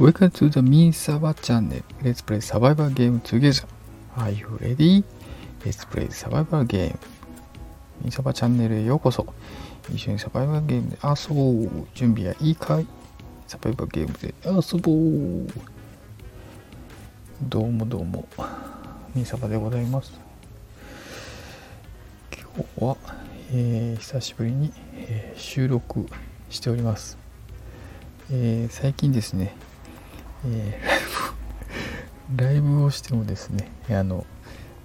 Welcome to the Min Saba channel. Let's play survival game together. Are you ready? Let's play survival game. ミンサバチャンネルへようこそ。一緒にサバイバルゲームで遊ぼう。準備はいいかい？サバイバルゲームで遊ぼう。どうもどうも。ミンサバでございます。今日は、えー久しぶりに、えー収録しております。えー最近ですね、えー ライブをしてもですねあの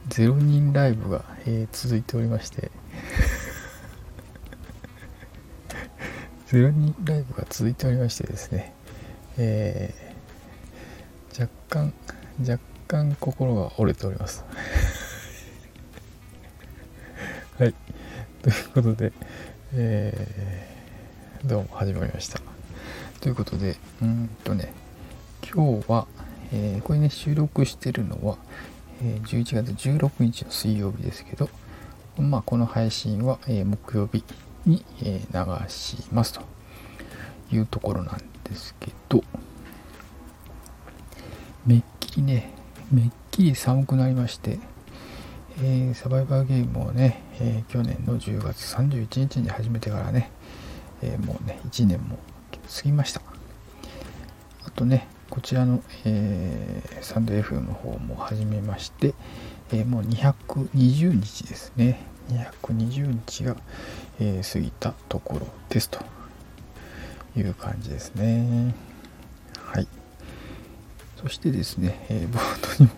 0人ライブが、えー続いておりまして 0人ライブが続いておりましてですね、えー若干若干心が折れております。はい。ということで、えーどうも始まりました。ということでうーんとね今日は、えーこれね収録してるのは、え11月16日の水曜日ですけどまあこの配信は、え木曜日に、え流しますというところなんですけどめっきりねめっきり寒くなりまして、えーサバイバーゲームをね、えー去年の10月31日に始めてからね、えーもうね1年も過ぎました。あとねこちらの、えーサンド F の方も始めまして、えーもう220日ですね。220日が、えー過ぎたところですという感じですね。はい。そしてですね、えー冒頭にも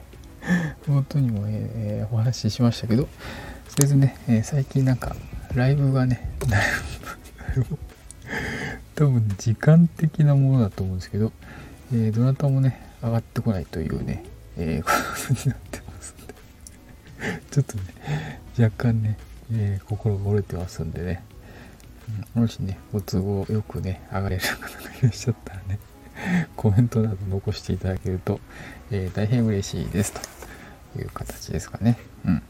冒頭にも、えーお話ししましたけどとりあえずね、えー最近なんかライブがね 多分時間的なものだと思うんですけど、えーどなたもね上がってこないというね、えー ことになってますんで。ちょっとね若干ね、えー心が折れてますんでね、うんもしねご都合よくね上がれる方がいらっしゃったらね コメントなど残していただけると、えー大変嬉しいですと。いう形ですかね。うん。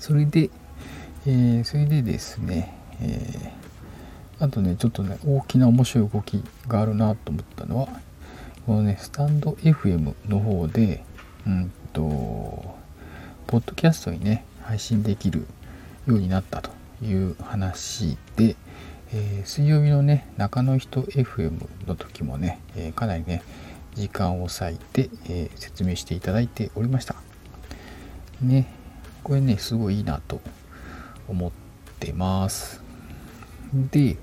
それで、えーそれでですね、えーあとね、ちょっとね、大きな面白い動きがあるなと思ったのは、このね、スタンド FM の方で、うんと、ポッドキャストにね、配信できるようになったという話で、えー水曜日のね、中の人 FM の時もね、えーかなりね、時間を割いて、えー説明していただいておりました。ね、これね、すごいいいなと思ってます。で、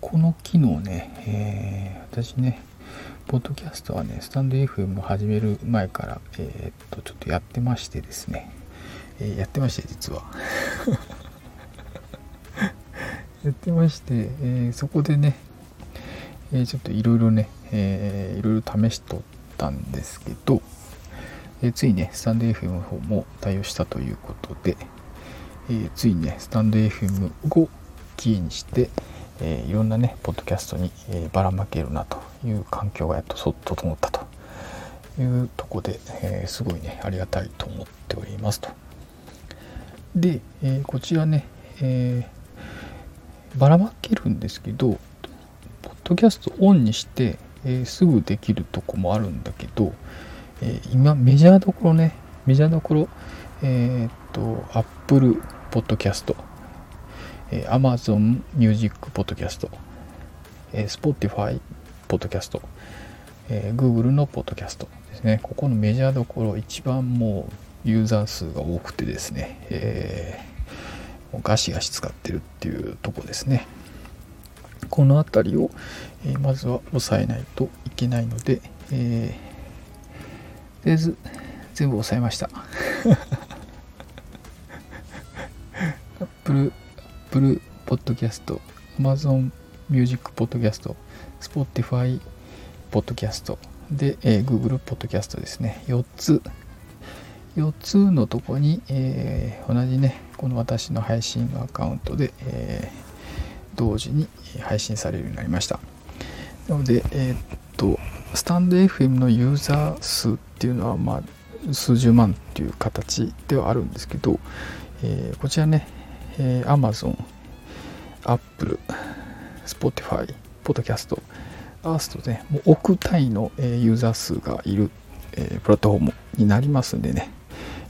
この機能ね、えー私ね、ポッドキャストはね、スタンド FM を始める前から、えーっと、ちょっとやってましてですね、えーやってまして、実は。やってまして、えそこでね、えちょっといろいろね、えーいろいろ試しとったんですけど、えついね、スタンド FM の方も対応したということで、えついね、スタンド FM をキーにして、えーいろんなね、ポッドキャストに、えばらまけるなという環境がやっとそ整ったというとこで、えーすごいね、ありがたいと思っておりますと。で、えーこちらね、えばらまけるんですけど、ポッドキャストオンにして、えすぐできるとこもあるんだけど、え今メジャーどころね、メジャーどころ、えっと、Apple Podcast、えー Amazon Music Podcast、えー Spotify Podcast、えー Google の Podcast ですね。ここのメジャーどころ一番もうユーザー数が多くてですね、えーもうガシガシ使ってるっていうとこですね。この辺りを、えーまずは押さえないといけないので、えーとりあえず全部押さえました。Apple、Apple Podcast、Amazon Music Podcast、Spotify Podcast で、えー Google Podcast ですね。4つ。4つのとこに、えー同じね、この私の配信アカウントで、えー同時に配信されるようになりました。なので、えーっと、スタンド FM のユーザー数っていうのは、まあ、数十万っていう形ではあるんですけど、えーこちらね、えー Amazon、Apple、Spotify、Podcast、アースとね、もう億単位の、えユーザー数がいる、えプラットフォームになりますんでね、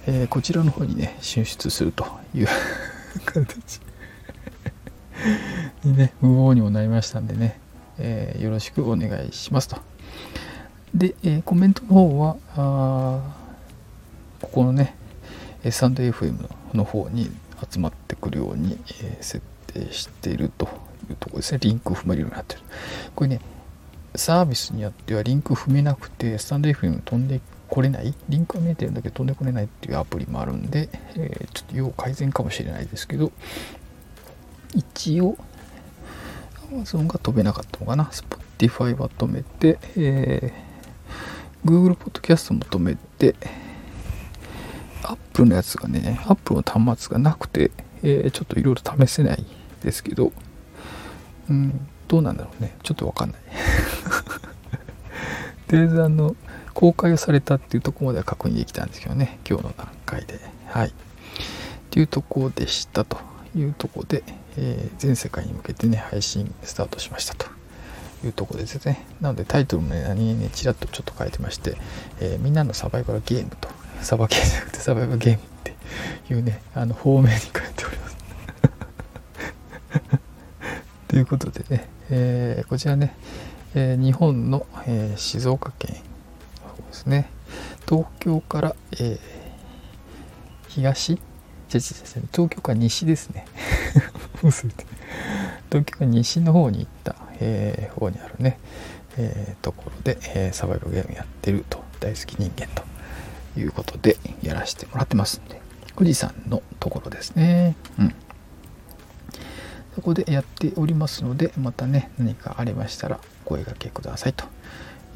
えこちらの方にね、進出するという 形。に ね、無謀にもなりましたんでね、えー、よろしくお願いしますと。で、えー、コメントの方は、あここのね、サンド FM の方に集まってくるように、え、設定しているというとこですね。リンクを踏めるようになってる。これね、サービスによってはリンク踏めなくて、スタンド FM 飛んでこれない？リンクは見えてるんだけど飛んでこれないっていうアプリもあるんで、えー、ちょっと要改善かもしれないですけど、一応 Amazon が飛べなかったのかな？Spotify は止めて、えー、Google Podcast も止めて Apple のやつがね Apple の端末がなくて、えー、ちょっといろいろ試せないですけどうんどうなんだろうね。ちょっとわかんない。とりあえずあの公開をされたっていうとこまでは確認できたんですけどね。今日の段階で。はい。っていうとこでしたと。いうとこで、えー、全世界に向けてね、配信スタートしましたと。いうとこですね。なのでタイトルもね、何にね、ちらっとちょっと書いてまして、えー、みんなのサバイバルゲームと、サバゲーじゃなくてサバイバルゲームっていうね、あの、方面に書いております。ということでね、えー、こちらね、え日本の、え静岡県ですね、東京から、え東東京から西ですね。東京から西の方に行った、えー、方にあるね、えー、ところで、えー、サバイバルゲームやってると、大好き人間ということでやらせてもらってますんで、富士山のところですね。うん。そこでやっておりますので、またね、何かありましたらお声がけくださいと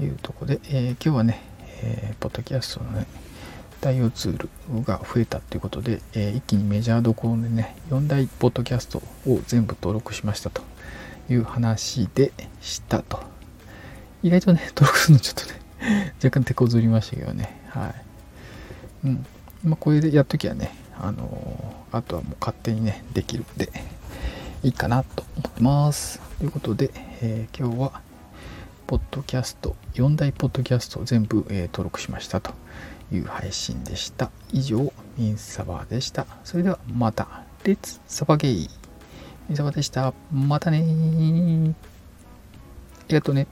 いうところで、えー、今日はね、えー、ポッドキャストのね、対応ツールが増えたということで、えー、一気にメジャーどころでね、4大ポッドキャストを全部登録しましたという話でしたと。意外とね、登録するのちょっとね、若干手こずりましたけどね。はい。うん。まあ、これでやっときゃね、あのー、あとはもう勝手にね、できるんで、いいかなと思ってます。ということで、えー、今日は、ポッドキャスト、4大ポッドキャストを全部、えー、登録しましたと。いう配信でした。以上、ミンサバでした。それではまた、レッツサバゲイ。ミンサバでした。またねありがとうね。